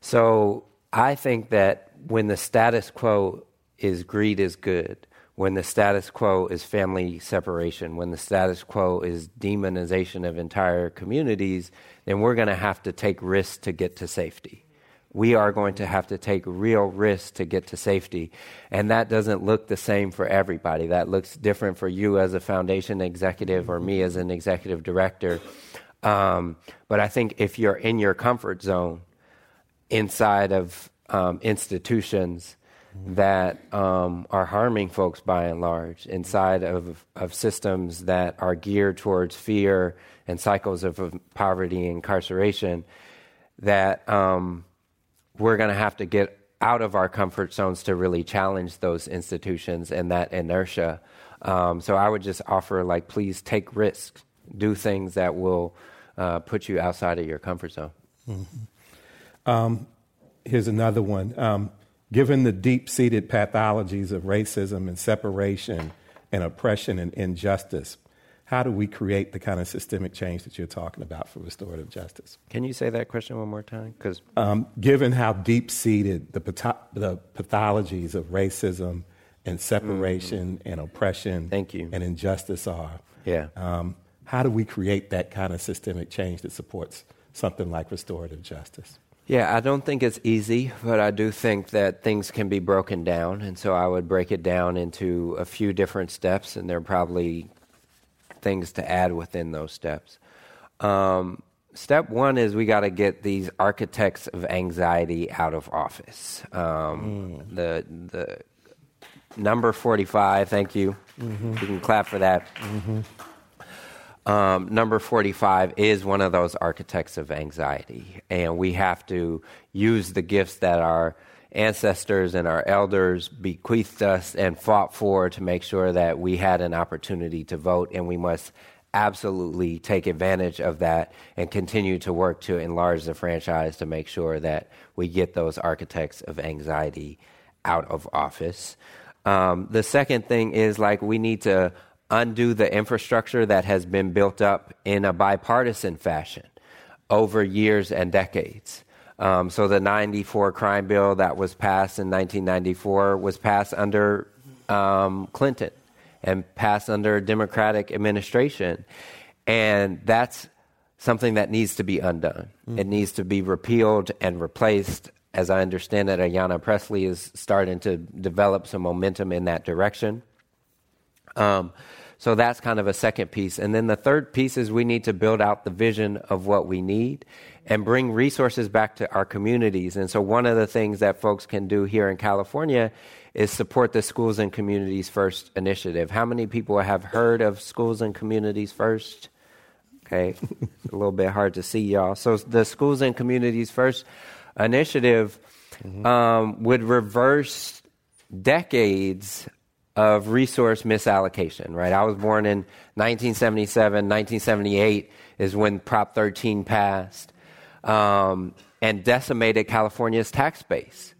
Speaker 3: so i think that when the status quo is greed is good when the status quo is family separation when the status quo is demonization of entire communities then we're going to have to take risks to get to safety we are going to have to take real risks to get to safety. And that doesn't look the same for everybody. That looks different for you as a foundation executive or me as an executive director. Um, but I think if you're in your comfort zone inside of um, institutions that um, are harming folks by and large, inside of, of systems that are geared towards fear and cycles of, of poverty and incarceration, that um, we're going to have to get out of our comfort zones to really challenge those institutions and that inertia. Um, so I would just offer, like, please take risks, do things that will uh, put you outside of your comfort zone.
Speaker 2: Mm-hmm. Um, here's another one. Um, given the deep seated pathologies of racism and separation and oppression and injustice, how do we create the kind of systemic change that you're talking about for restorative justice?
Speaker 3: Can you say that question one more time?
Speaker 2: Because um, given how deep seated the, patho- the pathologies of racism and separation mm-hmm. and oppression
Speaker 3: Thank you.
Speaker 2: and injustice are,
Speaker 3: yeah.
Speaker 2: Um, how do we create that kind of systemic change that supports something like restorative justice?
Speaker 3: Yeah, I don't think it's easy, but I do think that things can be broken down. And so I would break it down into a few different steps, and there are probably things to add within those steps. Um, step one is we got to get these architects of anxiety out of office. Um, mm. The the number forty five. Thank you. Mm-hmm. You can clap for that. Mm-hmm. Um, number 45 is one of those architects of anxiety. And we have to use the gifts that our ancestors and our elders bequeathed us and fought for to make sure that we had an opportunity to vote, and we must absolutely take advantage of that and continue to work to enlarge the franchise to make sure that we get those architects of anxiety out of office. Um, the second thing is like we need to undo the infrastructure that has been built up in a bipartisan fashion over years and decades. Um, so the 94 crime bill that was passed in 1994 was passed under um, Clinton and passed under a Democratic administration. And that's something that needs to be undone. Mm. It needs to be repealed and replaced. As I understand it, Ayanna Pressley is starting to develop some momentum in that direction. Um, so that's kind of a second piece. And then the third piece is we need to build out the vision of what we need and bring resources back to our communities. And so one of the things that folks can do here in California is support the Schools and Communities First initiative. How many people have heard of Schools and Communities First? Okay, a little bit hard to see y'all. So the Schools and Communities First initiative mm-hmm. um, would reverse decades of resource misallocation, right? I was born in 1977, 1978 is when Prop 13 passed um, and decimated California's tax base.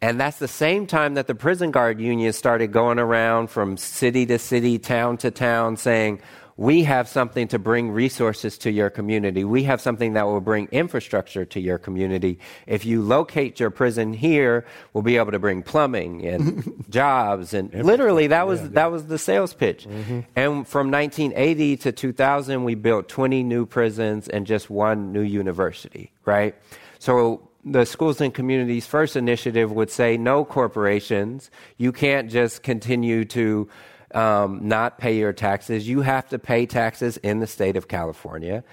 Speaker 3: And that's the same time that the prison guard union started going around from city to city, town to town, saying, we have something to bring resources to your community. We have something that will bring infrastructure to your community. If you locate your prison here, we'll be able to bring plumbing and jobs and literally that was yeah, that was the sales pitch. Mm-hmm. And from 1980 to 2000 we built 20 new prisons and just one new university, right? So the Schools and Communities First initiative would say no corporations. You can't just continue to um, not pay your taxes. You have to pay taxes in the state of California.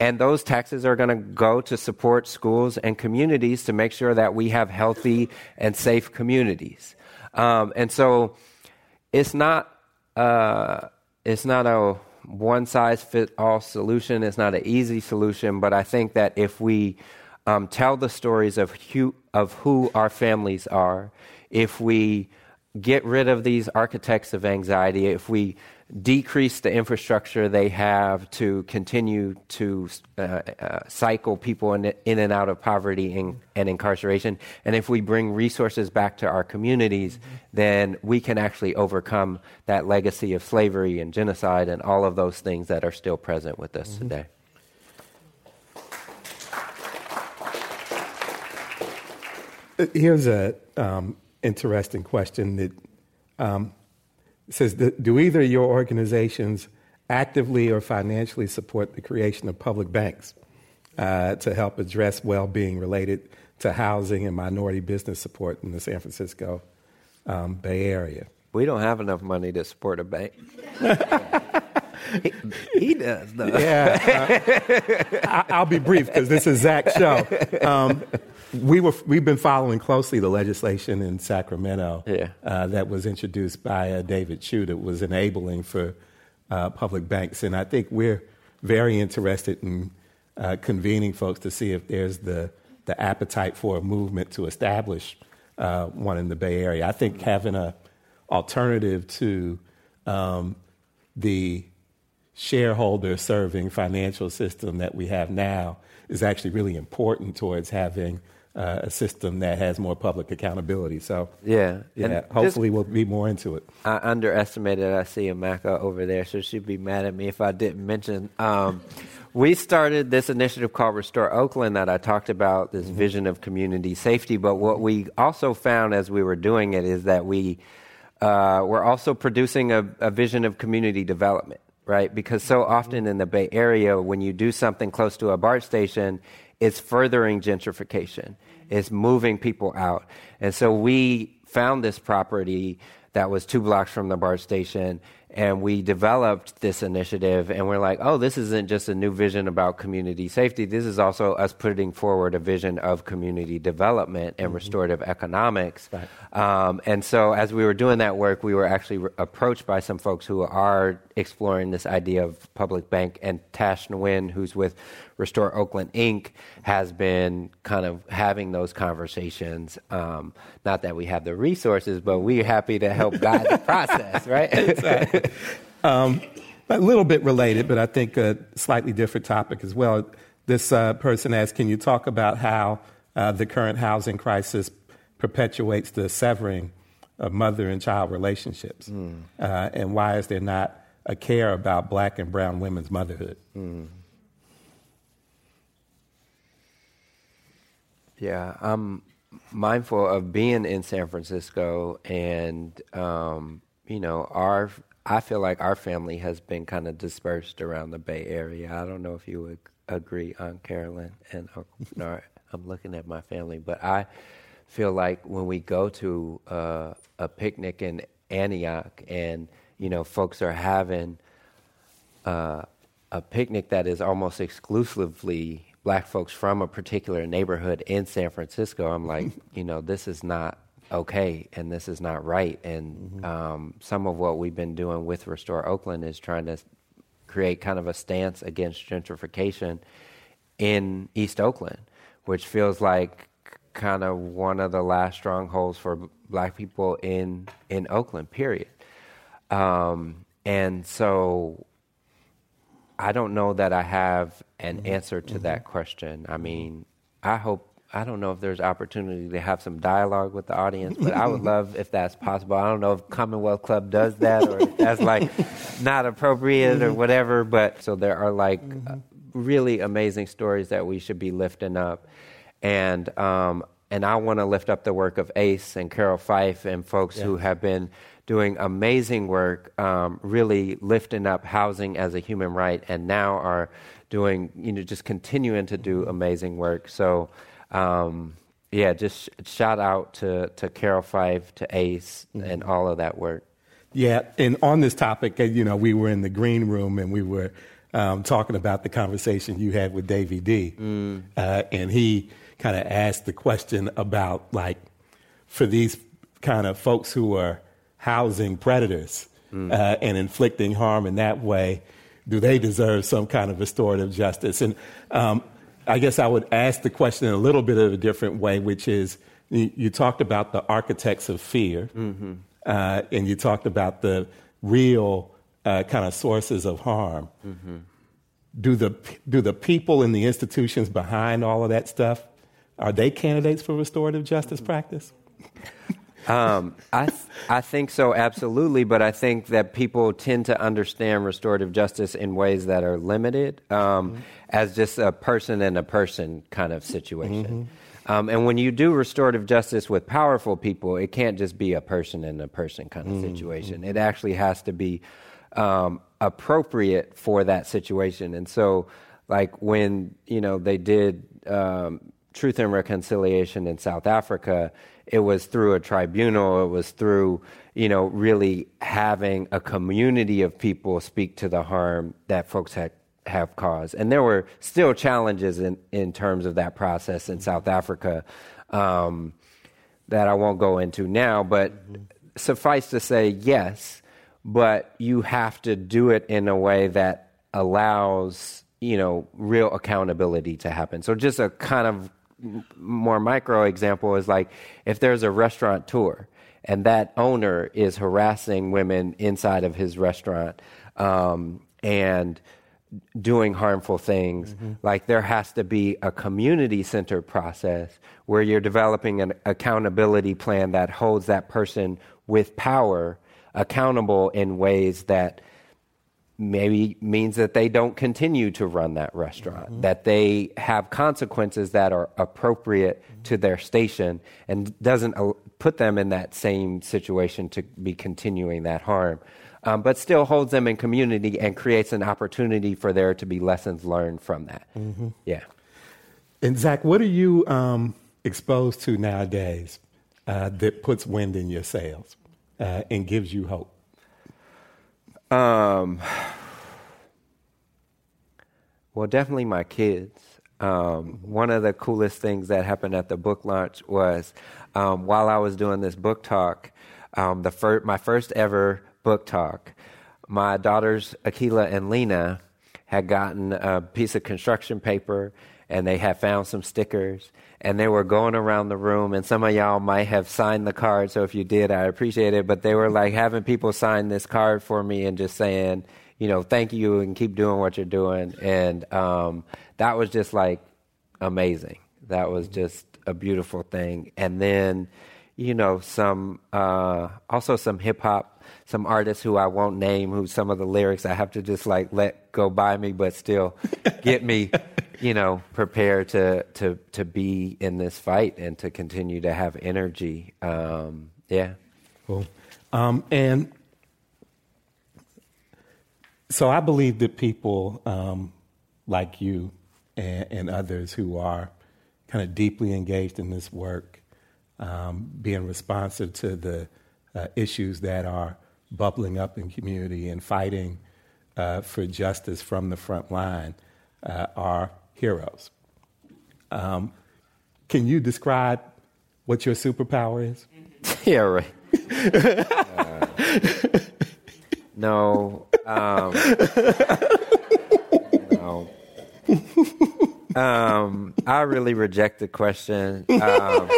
Speaker 3: And those taxes are going to go to support schools and communities to make sure that we have healthy and safe communities. Um, and so it's not, uh, it's not a one size fit all solution. It's not an easy solution, but I think that if we um, tell the stories of who, of who our families are, if we get rid of these architects of anxiety, if we decrease the infrastructure they have to continue to uh, uh, cycle people in, in, and out of poverty and, and, incarceration, and if we bring resources back to our communities, mm-hmm. then we can actually overcome that legacy of slavery and genocide and all of those things that are still present with us mm-hmm. today.
Speaker 2: Here's a um, interesting question that um, says: Do either of your organizations actively or financially support the creation of public banks uh, to help address well-being related to housing and minority business support in the San Francisco um, Bay Area?
Speaker 3: We don't have enough money to support a bank. he, he, does, though.
Speaker 2: Yeah, uh, I, will be brief because this is Zach's show. Um, we were we've been following closely the legislation in Sacramento
Speaker 3: yeah.
Speaker 2: uh, that was introduced by uh, David Chiu that was enabling for uh, public banks, and I think we're very interested in uh, convening folks to see if there's the the appetite for a movement to establish uh, one in the Bay Area. I think having a alternative to um, the shareholder serving financial system that we have now is actually really important towards having uh, a system that has more public accountability. So
Speaker 3: yeah,
Speaker 2: yeah. hopefully, we'll be more into it.
Speaker 3: I underestimated. I see Amaka over there, so she'd be mad at me if I didn't mention. Um, we started this initiative called Restore Oakland that I talked about. This mm-hmm. vision of community safety, but what we also found as we were doing it is that we uh, were also producing a, a vision of community development right? Because so often in the Bay Area, when you do something close to a BART station, it's furthering gentrification. It's moving people out. And so we found this property that was two blocks from the BART station and we developed this initiative and we're like oh this isn't just a new vision about community safety this is also us putting forward a vision of community development and mm-hmm. restorative economics right. um, and so as we were doing that work we were actually re- approached by some folks who are exploring this idea of public bank and tash nguyen who's with Restore Oakland Inc. has been kind of having those conversations. Um, not that we have the resources, but we're happy to help guide the process, right?
Speaker 2: exactly. Um, a little bit related, but I think a slightly different topic as well. This uh, person asked, Can you talk about how uh, the current housing crisis perpetuates the severing of mother and child relationships? Mm. Uh, and why is there not a care about black and brown women's motherhood? Mm.
Speaker 3: Yeah, I'm mindful of being in San Francisco, and um, you know, our I feel like our family has been kind of dispersed around the Bay Area. I don't know if you would agree on Carolyn and no, I'm looking at my family, but I feel like when we go to uh, a picnic in Antioch, and you know, folks are having uh, a picnic that is almost exclusively black folks from a particular neighborhood in San Francisco, I'm like, you know, this is not okay and this is not right. And mm-hmm. um, some of what we've been doing with Restore Oakland is trying to create kind of a stance against gentrification in East Oakland, which feels like kind of one of the last strongholds for black people in in Oakland. Period. Um, and so I don't know that I have an mm-hmm. answer to mm-hmm. that question. I mean, I hope I don't know if there's opportunity to have some dialogue with the audience, but I would love if that's possible. I don't know if Commonwealth Club does that or if that's like not appropriate or whatever. But so there are like uh, really amazing stories that we should be lifting up, and um, and I want to lift up the work of ACCE and Carroll Fife and folks yeah. who have been doing amazing work, um, really lifting up housing as a human right, and now are doing, you know, just continuing to do amazing work. So, um, yeah, just shout out to, to Carroll Fife, to ACCE, mm-hmm. and all of that work.
Speaker 2: Yeah, and on this topic, uh, you know, we were in the green room and we were um, talking about the conversation you had with Davey D. Mm. Uh, and he kind of asked the question about, like, for these kind of folks who are housing predators mm. uh, and inflicting harm in that way, do they deserve some kind of restorative justice? And um, I guess I would ask the question in a little bit of a different way, which is you, you talked about the architects of fear, mm-hmm. uh, and you talked about the real uh, kind of sources of harm. Mm-hmm. Do the do the people and the institutions behind all of that stuff are they candidates for restorative justice mm-hmm. practice?
Speaker 3: Um, I, th- I think so, absolutely. But I think that people tend to understand restorative justice in ways that are limited um, mm-hmm. as just a person and a person kind of situation. Mm-hmm. Um, and when you do restorative justice with powerful people, it can't just be a person and a person kind of mm-hmm. situation. It actually has to be um, appropriate for that situation. And so, like when you know they did um, Truth and Reconciliation in South Africa, it was through a tribunal, it was through, you know, really having a community of people speak to the harm that folks had have caused. And there were still challenges in, in terms of that process in South Africa um, that I won't go into now, but mm-hmm. suffice to say, yes, but you have to do it in a way that allows, you know, real accountability to happen. So just a kind of more micro example is like if there's a restaurant tour and that owner is harassing women inside of his restaurant um, and doing harmful things. Mm-hmm. Like there has to be a community centered process where you're developing an accountability plan that holds that person with power accountable in ways that maybe means that they don't continue to run that restaurant, mm-hmm. that they have consequences that are appropriate mm-hmm. to their station and doesn't put them in that same situation to be continuing that harm. Um, but still holds them in community and creates an opportunity for there to be lessons learned from that. Mm-hmm. Yeah.
Speaker 2: And Zach, what are you um, exposed to nowadays uh, that puts wind in your sails uh, and gives you hope?
Speaker 3: Um, well, definitely my kids. Um, one of the coolest things that happened at the book launch was um, while I was doing this book talk, um, the fir- my first ever book talk, my daughters Akila and Lena had gotten a piece of construction paper and they had found some stickers and they were going around the room and some of y'all might have signed the card so if you did i appreciate it but they were like having people sign this card for me and just saying you know thank you and keep doing what you're doing and um, that was just like amazing. That was just a beautiful thing and then you know some uh, also some hip hop some artists who I won't name, who some of the lyrics I have to just like let go by me, but still get me, you know, prepared to to to be in this fight and to continue to have energy. Um, yeah.
Speaker 2: Cool. Um, and so I believe that people um, like you and, and, others who are kind of deeply engaged in this work, um, being responsive to the uh, issues that are bubbling up in community and fighting uh, for justice from the front line uh, are heroes. Um, can you describe what your superpower is?
Speaker 3: yeah, right. uh, no. Um, no. Um, I really reject the question. Um,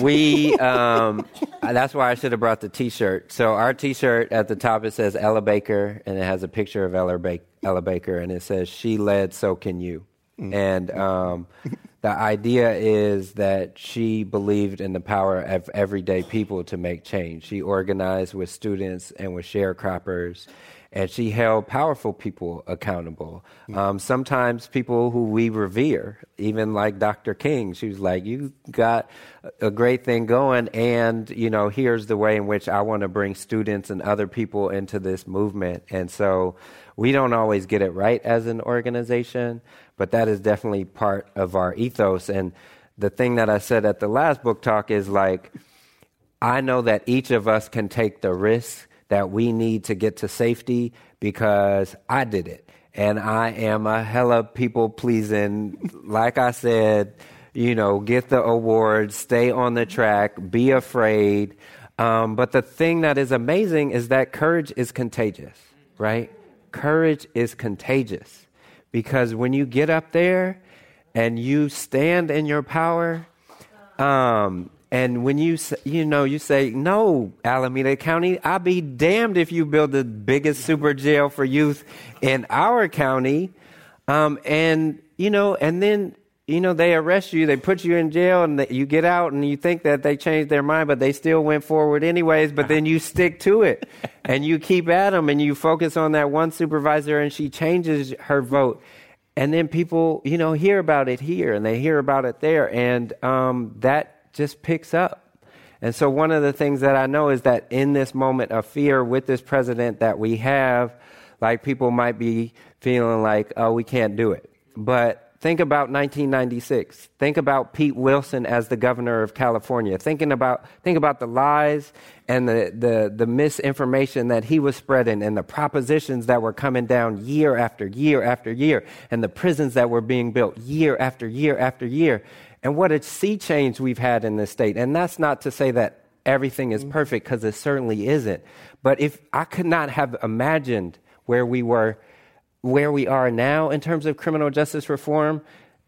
Speaker 3: we um, that's why I should have brought the T-shirt. So our T-shirt at the top it says Ella Baker, and it has a picture of Ella, ba- Ella Baker, and it says "She led, so can you." Mm. And um, the idea is that she believed in the power of everyday people to make change. She organized with students and with sharecroppers and she held powerful people accountable. Um, sometimes people who we revere, even like Dr. King, she was like, "You got a great thing going, and you know, here's the way in which I want to bring students and other people into this movement." And so, we don't always get it right as an organization, but that is definitely part of our ethos. And the thing that I said at the last book talk is like, I know that each of us can take the risk that we need to get to safety because I did it. And I am a hella people pleasing. like I said, you know, get the awards, stay on the track, be afraid. Um, but the thing that is amazing is that courage is contagious, right? Courage is contagious because when you get up there and you stand in your power, um, and when you you know you say no, Alameda County, I'll be damned if you build the biggest super jail for youth in our county, um, and you know, and then you know they arrest you, they put you in jail, and you get out, and you think that they changed their mind, but they still went forward anyways. But then you stick to it, and you keep at them, and you focus on that one supervisor, and she changes her vote. And then people, you know, hear about it here and they hear about it there. And um, that just picks up. And so, one of the things that I know is that in this moment of fear with this president that we have, like people might be feeling like, oh, we can't do it. But think about 1996. Think about Pete Wilson as the governor of California. Thinking about, think about the lies and the, the, the misinformation that he was spreading and the propositions that were coming down year after year after year and the prisons that were being built year after year after year and what a sea change we've had in this state. And that's not to say that everything is mm-hmm. perfect, because it certainly isn't. But if I could not have imagined where we were, where we are now in terms of criminal justice reform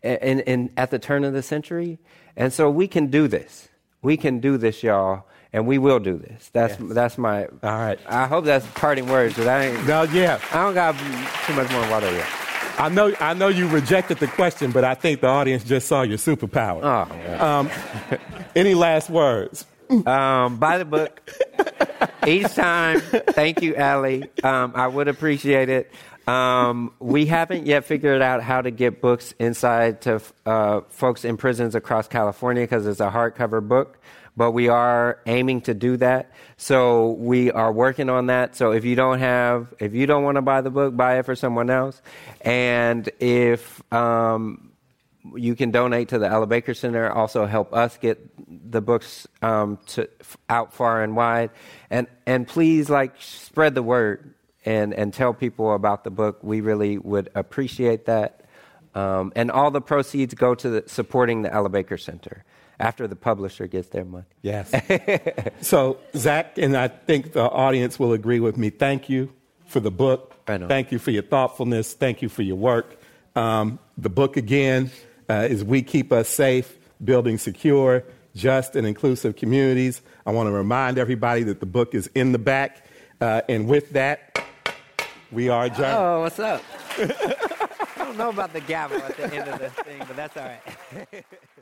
Speaker 3: in, in, at the turn of the century. And so we can do this. We can do this, y'all and we will do this. That's yes. that's my.
Speaker 2: All right.
Speaker 3: I hope that's parting words. But I ain't.
Speaker 2: No, yeah.
Speaker 3: I don't got too much more water yet.
Speaker 2: I know, I know you rejected the question, but I think the audience just saw your superpower.
Speaker 3: Oh, yeah. um,
Speaker 2: any last words?
Speaker 3: Um, buy the book. Each time, thank you, Allie. Um, I would appreciate it. Um, we haven't yet figured out how to get books inside to uh, folks in prisons across California because it's a hardcover book but we are aiming to do that. So we are working on that. So if you don't have, if you don't want to buy the book, buy it for someone else. And if um, you can donate to the Ella Baker Center, also help us get the books um, to, out far and wide. And and please, like, spread the word and and tell people about the book. We really would appreciate that. Um, and all the proceeds go to the, supporting the Ella Baker Center after the publisher gets their money.
Speaker 2: Yes. so, Zach, and I think the audience will agree with me. Thank you for the book. Thank you for your thoughtfulness. Thank you for your work. Um, the book, again, uh, is We Keep Us Safe Building Secure, Just, and Inclusive Communities. I want to remind everybody that the book is in the back. Uh, and with that, we are adjourned.
Speaker 3: Oh, what's up? I don't know about the gavel at the end of the thing, but that's all right.